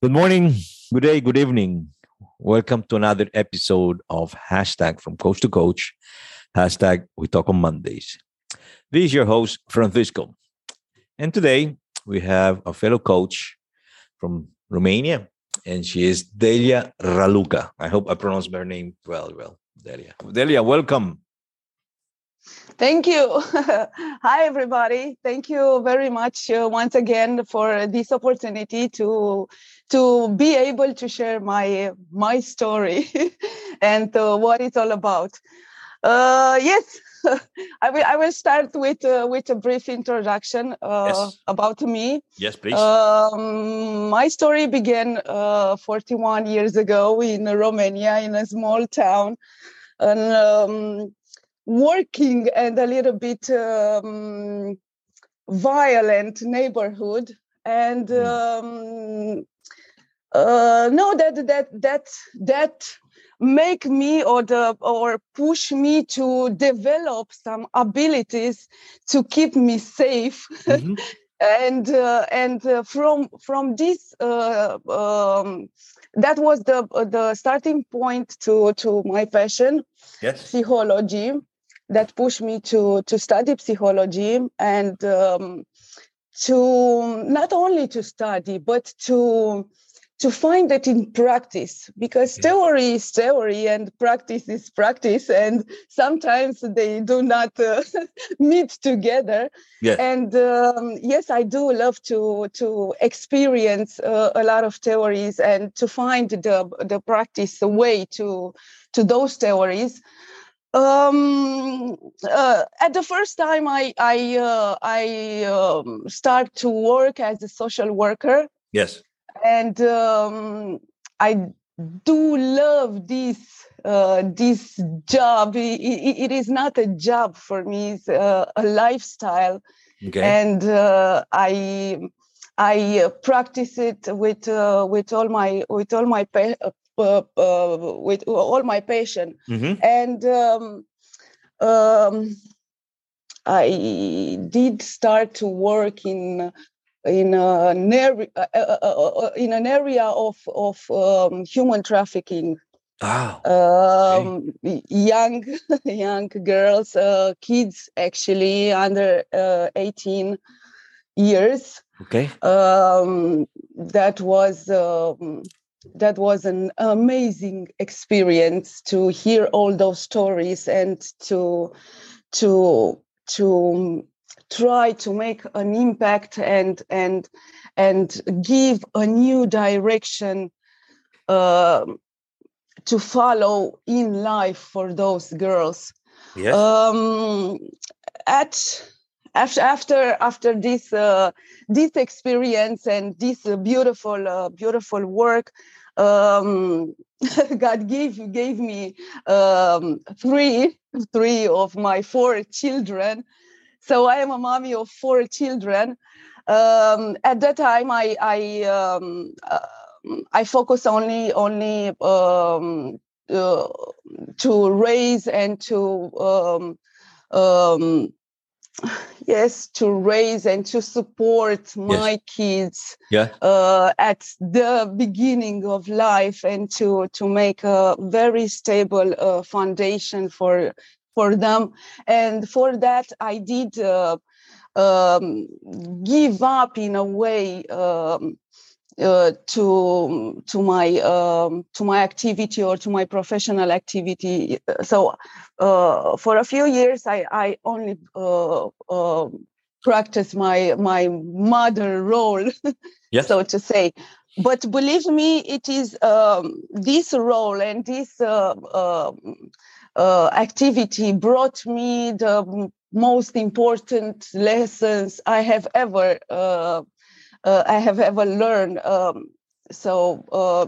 Good morning, good day, good evening. Welcome to another episode of hashtag from coach to coach. Hashtag we talk on Mondays. This is your host, Francisco. And today we have a fellow coach from Romania, and she is Delia Raluca. I hope I pronounced her name well. Well, Delia. Delia, welcome. Thank you. Hi, everybody. Thank you very much uh, once again for this opportunity to to be able to share my my story and uh, what it's all about. Uh, yes, I will. I will start with uh, with a brief introduction uh, yes. about me. Yes, please. Um, my story began uh, 41 years ago in Romania, in a small town, and um, working and a little bit um, violent neighborhood, and hmm. um, uh, no that that that that make me or the or push me to develop some abilities to keep me safe mm-hmm. and uh, and uh, from from this uh, um, that was the the starting point to to my passion yes psychology that pushed me to to study psychology and um, to not only to study but to to find that in practice because theory is theory and practice is practice and sometimes they do not uh, meet together. Yes. and um, yes i do love to to experience uh, a lot of theories and to find the the practice way to to those theories um uh, at the first time i i uh, i um, start to work as a social worker yes and um, I do love this uh, this job. It, it is not a job for me; it's a, a lifestyle, okay. and uh, I I practice it with uh, with all my with all my pa- uh, with all my passion, mm-hmm. and um, um, I did start to work in in an area, uh, uh, uh, in an area of of um, human trafficking. Ah, um, okay. young young girls, uh, kids actually under uh, 18 years. Okay. Um, that was um, that was an amazing experience to hear all those stories and to to to try to make an impact and and and give a new direction uh, to follow in life for those girls. Yes. Um, at after after this uh, this experience and this uh, beautiful uh, beautiful work, um, God gave gave me um, three three of my four children so I am a mommy of four children. Um, at that time, I I um, uh, I focus only only um, uh, to raise and to um, yes to raise and to support my yes. kids yeah. uh, at the beginning of life and to to make a very stable uh, foundation for for them. And for that, I did uh, um, give up in a way um, uh, to to my um, to my activity or to my professional activity. So uh, for a few years, I I only uh, uh practice my my mother role, yes. so to say. But believe me, it is um, this role and this uh, um, uh, activity brought me the most important lessons I have ever I have ever learned. Um, so uh,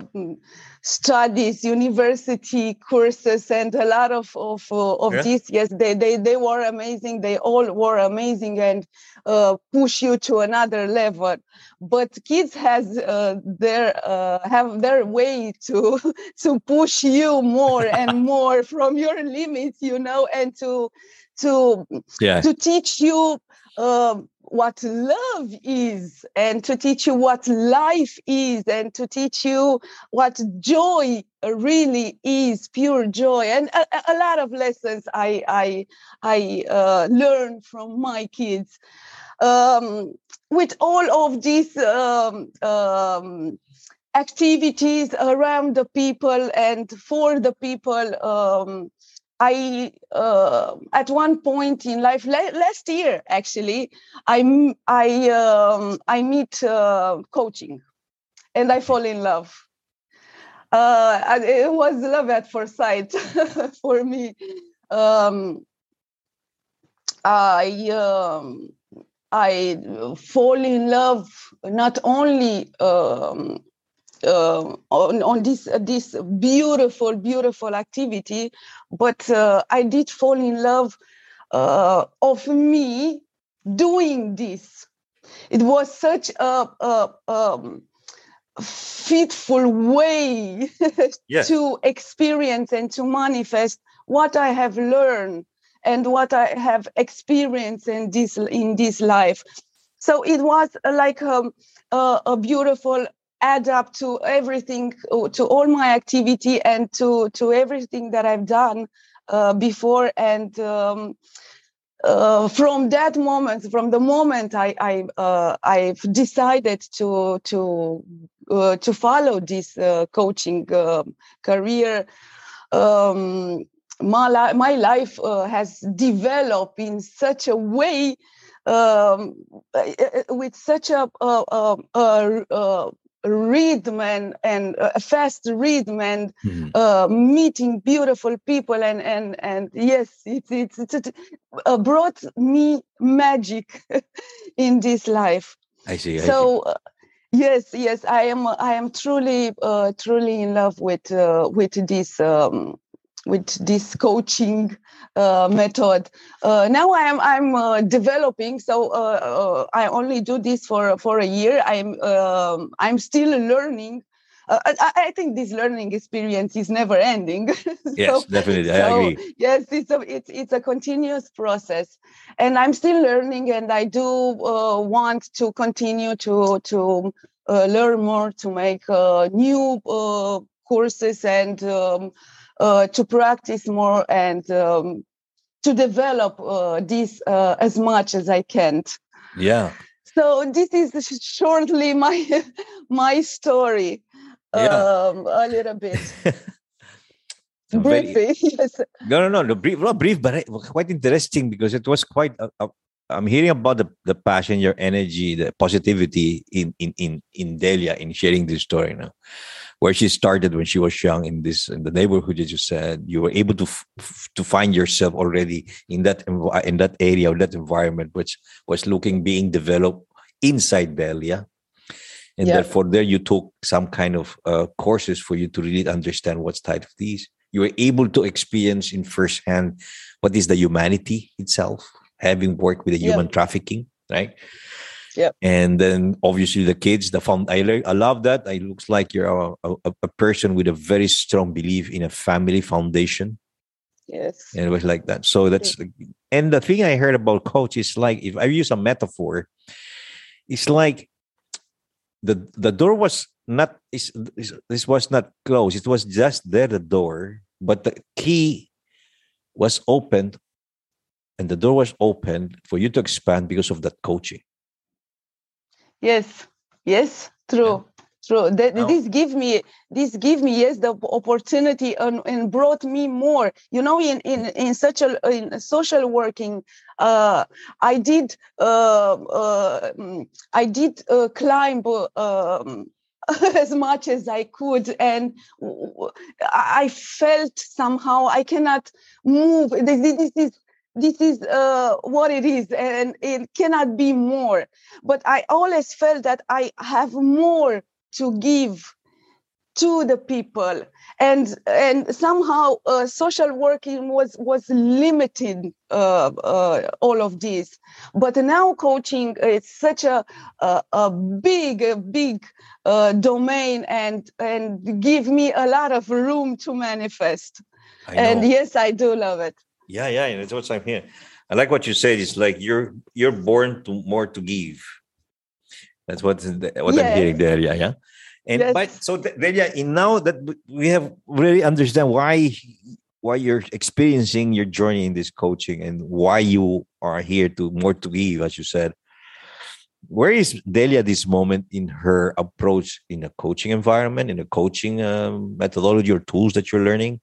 studies, university courses, and a lot of of, uh, of yeah. this. Yes, they, they they were amazing. They all were amazing and uh, push you to another level. But kids has uh, their uh, have their way to to push you more and more from your limits, you know, and to to yeah. to teach you um, what love is and to teach you what life is and to teach you what joy really is pure joy. And a, a lot of lessons i i i uh, from my kids. Um, with all of these um, um, activities around the people and for the people um, I uh, at one point in life last year actually I I um, I meet uh, coaching and I fall in love. Uh, it was love at first sight for me. Um, I um, I fall in love not only um, uh, on, on this uh, this beautiful beautiful activity but uh, i did fall in love uh, of me doing this it was such a, a um, fitful way yes. to experience and to manifest what i have learned and what i have experienced in this in this life so it was like um, a, a beautiful add up to everything uh, to all my activity and to to everything that i've done uh, before. And um, uh, from that moment from the moment i i uh, i've decided to to uh, to follow this uh, coaching career um, my, li- my life has developed in such a way um, with such a, a, a, a rhythm and, and uh, fast rhythm and mm-hmm. uh, meeting beautiful people and and and yes it's it's, it's uh, brought me magic in this life i see I so see. Uh, yes yes i am i am truly uh, truly in love with uh, with this um, with this coaching uh, method. Uh, now I am I'm uh, developing, so uh, uh, I only do this for for a year. I'm um, I'm still learning. Uh, I, I, think this learning experience is never ending. so, yes, definitely, I so, agree. Yes, it's a it's it's a continuous process, and I'm still learning, and I do want to continue to to learn more, to make new courses and. Um, uh, to practice more and um, to develop uh, this uh, as much as I can. Yeah. So this is shortly my my story. Yeah. Um, a little bit. Briefly, yes. No, no, no, no, brief, not brief, but quite interesting because it was quite. Uh, uh, I'm hearing about the, the passion, your energy, the positivity in in in in Delia in sharing this story now where she started when she was young in this in the neighborhood as you said you were able to f- to find yourself already in that in that area or that environment which was looking being developed inside Delia. And yeah. therefore there you took some kind of uh, courses for you to really understand what's type of these. You were able to experience in firsthand what is the humanity itself having worked with the yeah. human trafficking right yeah. And then obviously the kids, the fun. I, I love that. It looks like you're a, a, a, person with a very strong belief in a family foundation. Yes. And it was like that. So that's yeah. and the thing I heard about coach is like if I use a metaphor, it's like the the door was not is this was not closed. It was just there the door, but the key was opened and the door was opened for you to expand because of that coaching yes yes true yeah. true that, this give me this give me yes the opportunity and, and brought me more you know in in in such a in social working uh i did uh, uh i did uh, climb um, as much as I could, and I felt somehow I cannot move. This, this is this is uh, what it is and it cannot be more. But i always felt that i have more to give to the people. And and somehow uh, social working was was limited uh, uh, all of this. But now coaching is such a a, a big a big uh, domain and and give me a lot of room to manifest. And yes i do love it yeah, yeah, that's what I'm here. I like what you said. It's like you're you're born to more to give. That's what what. I'm hearing there. Yeah, yeah. And yes. but so Delia, in now that we have really understand why why you're experiencing your journey in this coaching and why you are here to more to give, as you said. Where is Delia this moment in her approach in a coaching environment, in a coaching um, methodology or tools that you're learning?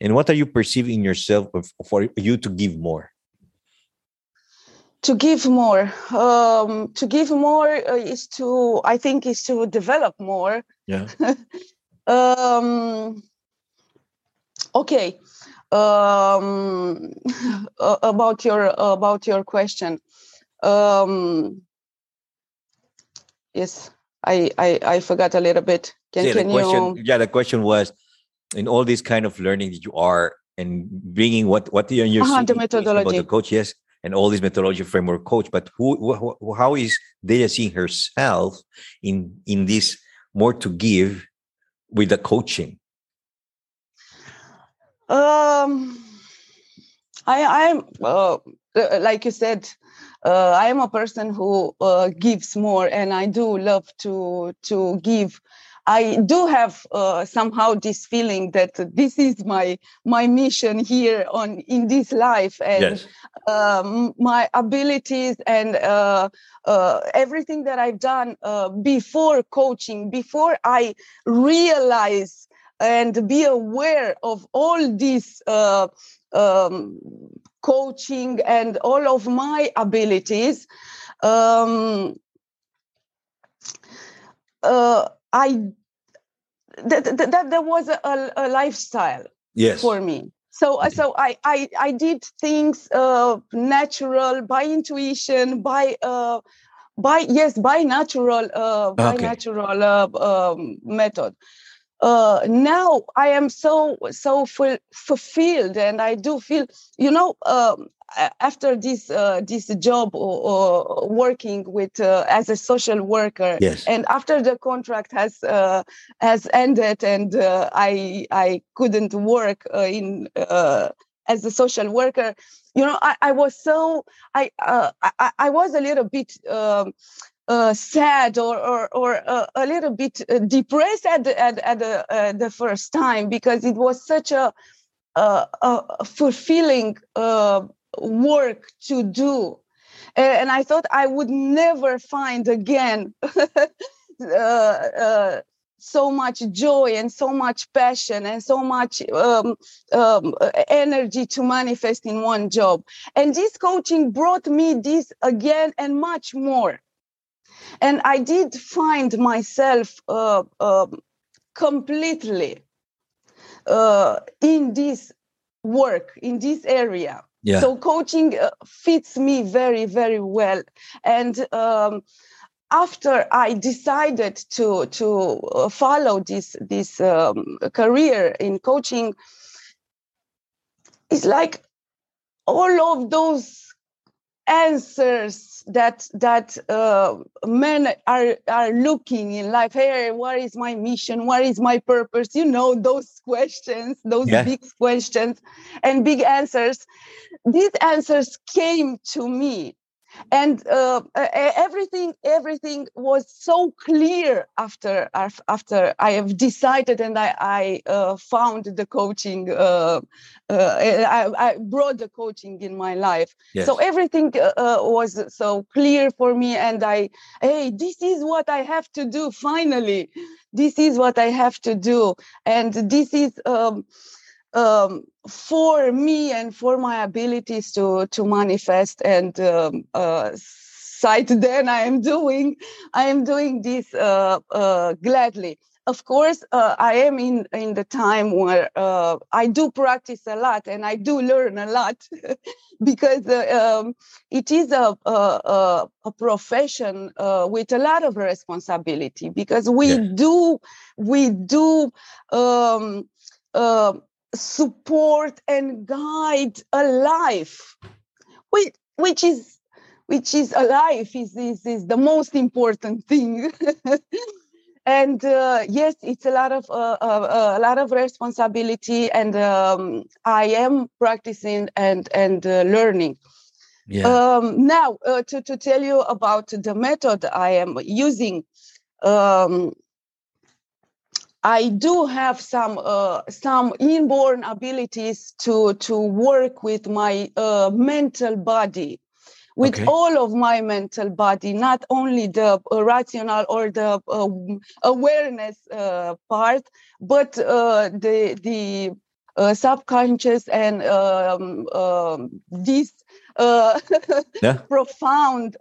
And what are you perceiving yourself for you to give more? To give more, um, to give more uh, is to, I think, is to develop more. Yeah. um, okay um, about your about your question. Um, yes, I, I I forgot a little bit. Can, yeah, can the question, you? Yeah, the question was, in all this kind of learning that you are and bringing what what you're uh-huh, the methodology about the coach, yes, and all this methodology framework coach. But who, who how is Delia seeing herself in in this more to give with the coaching? Um, I, I'm uh, uh, like you said, uh, I am a person who uh, gives more, and I do love to to give. I do have uh, somehow this feeling that this is my my mission here on in this life, and yes. um, my abilities and uh, uh, everything that I've done uh, before coaching, before I realize and be aware of all these uh, um, coaching and all of my abilities um, uh, i that, that, that there was a, a lifestyle yes. for me so so I, I i did things uh, natural by intuition by uh, by yes by natural uh, by okay. natural uh, um, method uh, now I am so so full, fulfilled, and I do feel, you know, um, after this uh, this job or, or working with uh, as a social worker, yes. and after the contract has uh, has ended, and uh, I I couldn't work uh, in as a social worker, you know, I, I was so I, I I was a little bit. Um, uh, sad or or, or uh, a little bit uh, depressed at the, at, at the, uh, the first time because it was such a, a, fulfilling uh, work to do and I thought I would never find again so much joy and so much passion and so much um, um, energy to manifest in one job. And this coaching brought me this again and much more and I did find myself uh, uh, completely uh, in this work, in this area. Yeah. So coaching uh, fits me very, very well. And um, after I decided to to uh, follow this this um, career in coaching, it's like all of those answers that that uh, men are are looking in life. Hey what is my mission? What is my purpose? You know those questions those yeah. big questions and big answers. These answers came to me and uh, everything everything was so clear after after I have decided and I, I uh, found the coaching uh, uh I, I, brought the coaching in my life. Yes. so everything uh, uh, was so clear for me and I hey this is what I have to do finally. This is what I have to do. And this is um, um, for me and for my abilities to to manifest and um, uh, then i am doing i am doing this uh, uh, gladly of course uh, i am in in the time where uh, i do practice a lot and i do learn a lot because uh, um, it is a a, a profession uh, with a lot of responsibility because we yeah. do we do um, uh, support and guide a life. Which, which is which is a life is, is, is the most important thing. And uh, yes it's a lot of uh, uh, a lot of responsibility and um, i am practicing and and uh, learning. Yeah. Um, now, uh, to, to tell you about the method I am using, um, I do have some uh, some inborn abilities to to work with my uh, mental body, with okay. all of my mental body, not only the uh, rational or the uh, awareness uh, part, but uh, the the subconscious and um, um this yeah. profound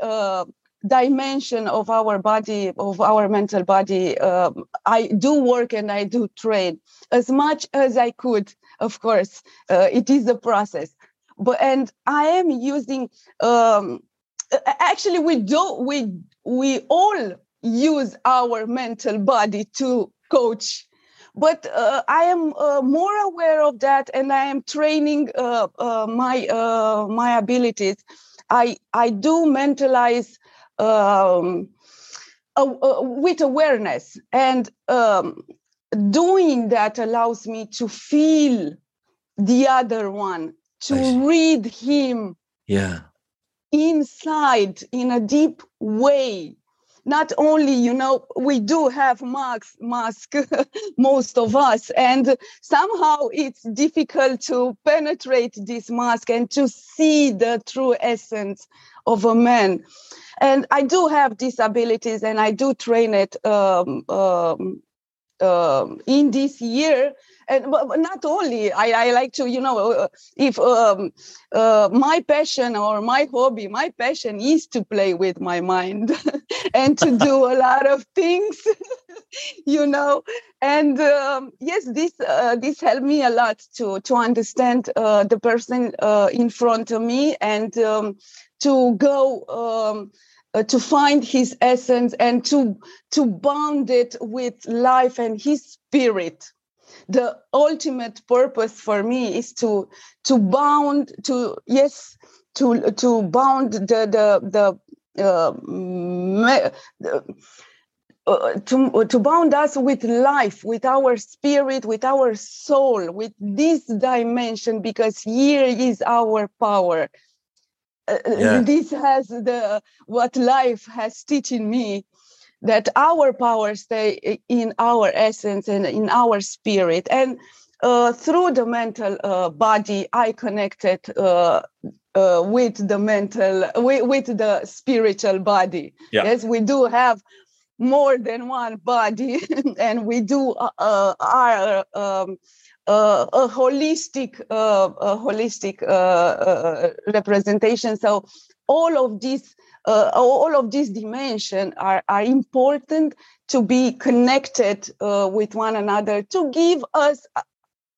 dimension of our body of our mental body um, i do work and i do train as much as i could of course uh, it is a process. But and i am using um, actually we do we we all use our mental body to coach. But uh, i am uh, more aware of that and i am training uh, uh, my uh, my abilities. I i do mentalize um, uh, uh, with awareness. And um, doing that allows me to feel the other one to read him yeah. inside in a deep way. Not only you know we do have masks mask most of us and somehow it's difficult to penetrate this mask and to see the true essence of a man. And i do have disabilities and i do train it um, um, um, in this year. And but not only I, I like to you know uh, if um, uh, my passion or my hobby my passion is to play with my mind and to do a lot of things you know. And um, yes this uh, this helped me a lot to to understand uh, the person uh, in front of me and um, to go um, uh, to find his essence and to to bound it with life and his spirit. The ultimate purpose for me is to to bound to yes to to bound the the the uh, me, uh, to, to bound us with life, with our spirit, with our soul, with this dimension, because here is our power yeah. this has the what life has teaching me that our power stay in our essence and in our spirit and uh, through the mental uh, body i connected uh, uh with the mental with, with the spiritual body yeah. yes we do have more than one body and we do uh, are um, uh, a holistic uh, a holistic uh, uh, representation. So all of these uh, all of these dimensions are, are important to be connected with one another to give us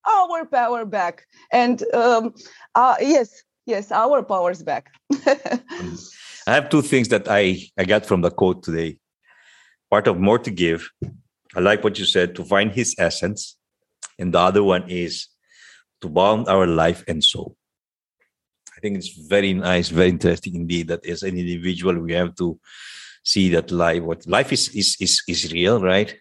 our power back. And um, yes, yes, our powers back. I have two things that I, I got from the quote today. Part of more to give. I like what you said to find his essence and the other one is to bound our life and soul. I think it's very nice, very interesting indeed that as an individual we have to see that life what life is is is, is real, right?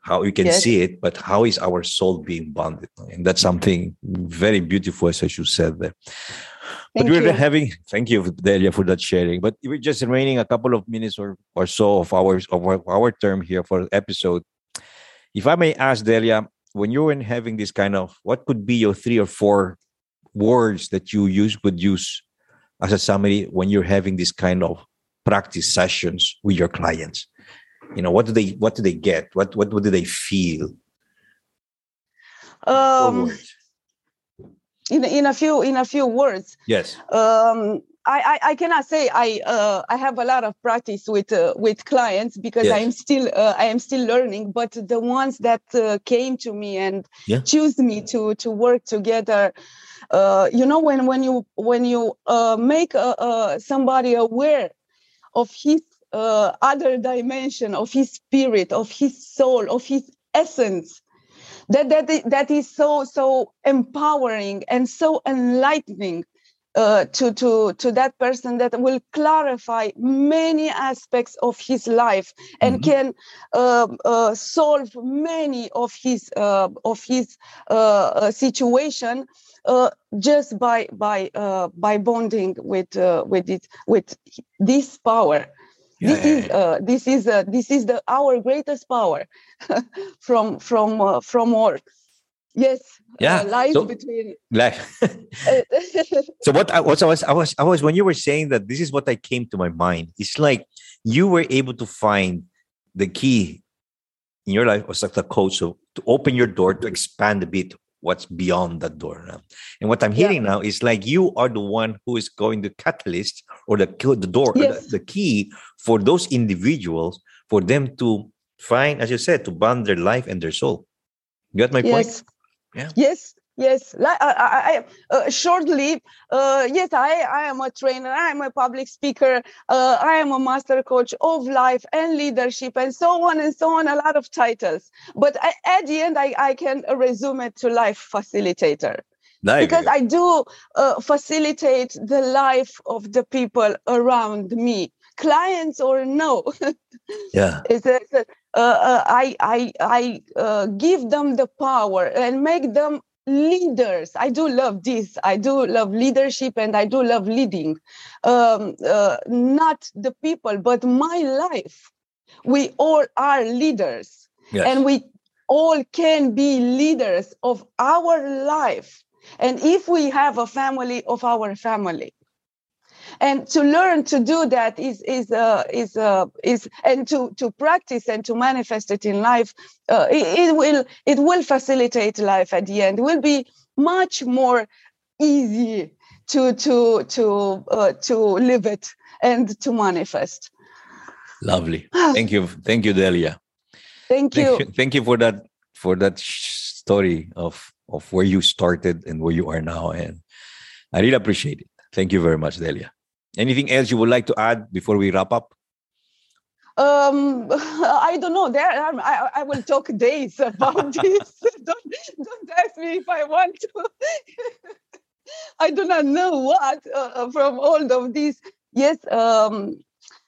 How you can yes. see it, but how is our soul being bonded? And that's something very beautiful, as you said there. Thank but we're you. having thank you, Delia, for that sharing. But we're just remaining a couple of minutes or, or so of ours of our, our term here for episode. If I may ask Delia, when you're in having this kind of what could be your three or four words that you use would use as a summary when you're having this kind of practice sessions with your clients? You know what do they what do they get? What what, what do they feel? Um in, in a few in a few words. Yes. Um I, I, I cannot say I uh, I have a lot of practice with uh, with clients because yes. I am still uh, I am still learning. But the ones that uh, came to me and yeah. choose me to to work together, uh, you know, when when you when you uh, make somebody aware of his other dimension, of his spirit, of his soul, of his essence, that that that is so so empowering and so enlightening uh, to to to that person that will clarify many aspects of his life and Mhm. can uh, uh, solve many of his uh, of his uh, situation uh, just by by uh, by bonding with uh, with it with this power. Yeah, this yeah, is uh, this is uh, this is the our greatest power from from uh, from all. Yes, Yeah, uh, lies so- between. Like, so what I was, I was, I was, I was, when you were saying that, this is what I came to my mind. It's like you were able to find the key in your life was like the code, so to open your door to expand a bit what's beyond that door now. And what I'm Yeah. hearing now is like you are the one who is going to catalyst or the the door, or Yes. the, the key for those individuals for them to find, as you said, to bond their life and their soul. You got my point? Yes. Yeah. Yes. Yes. Like I, I, uh, shortly. Uh, yes, I, I am a trainer. I am a public speaker. Uh, I am a master coach of life and leadership, and so on and so on. A lot of titles, but I, at the end, I, I can resume it to life facilitator There because. I do uh, facilitate the life of the people around me, clients or no. yeah. uh, uh, I I I uh, give them the power and make them leaders. I do love this. I do love leadership and I do love leading. Um, uh, not the people, but my life. We all are leaders, Yes. and we all can be leaders of our life. And if we have a family of our family, and to learn to do that is is uh, is uh, is and to to practice and to manifest it in life uh, it, it will it will facilitate life at the end it will be much more easy to to to uh, to live it and to manifest Lovely. Thank you. Thank you, Delia. thank you Thank you. Thank you for that for that story of of where you started and where you are now. And I really appreciate it. Thank you very much, Delia. Anything else you would like to add before we wrap up? um i don't know there are, I, I will talk days about this don't don't ask me if i want to i do not know what uh, from all of this. yes um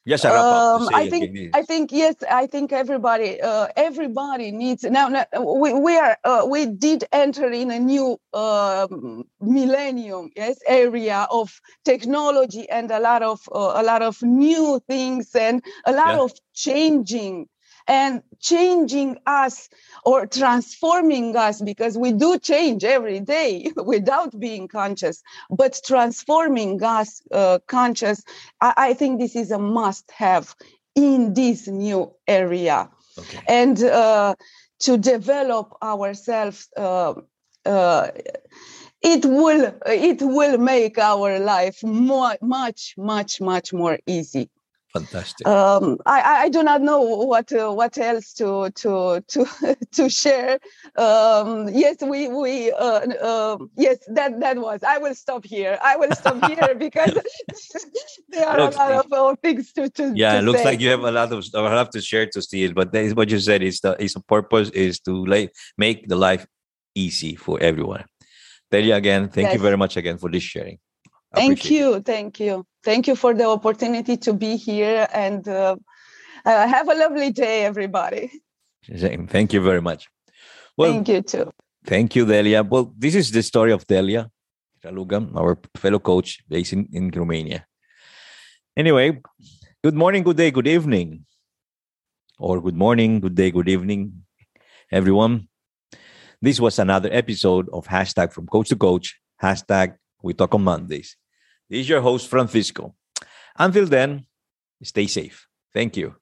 Yes, Um, I think. I think yes. I think everybody uh, everybody needs now. now we we are uh, we did enter in a new um, millennium yes area of technology and a lot of uh, a lot of new things and a lot Yeah. of changing and changing us or transforming us because we do change every day without being conscious. But transforming us uh, conscious I, I think this is a must have in this new area. Okay. and uh, to develop ourselves uh, uh, it will it will make our life more much much much more easy Fantastic. um, I, I- I do not know what uh, what else to to to to share. Um, yes, we we uh, um yes that that was. I will stop here. I will stop here because there are Looks- a lot of uh, things to to. yeah, to it looks say. like you have a lot of a lot to share to Steve, but that is what you said is the is the purpose is to like make the life easy for everyone. Delia, again, thank you very much again for this sharing. Thank Appreciate it. you, thank you, thank you for the opportunity to be here and uh, uh, have a lovely day, everybody. Same. Thank you very much. Well, thank you too. Thank you, Delia. Well, this is the story of Delia Ralugam, our fellow coach based in, in Romania. Anyway, good morning, good day, good evening. Or good morning, good day, good evening, everyone. This was another episode of hashtag from coach to coach, hashtag we talk on Mondays. This is your host, Francisco. Until then, stay safe. Thank you.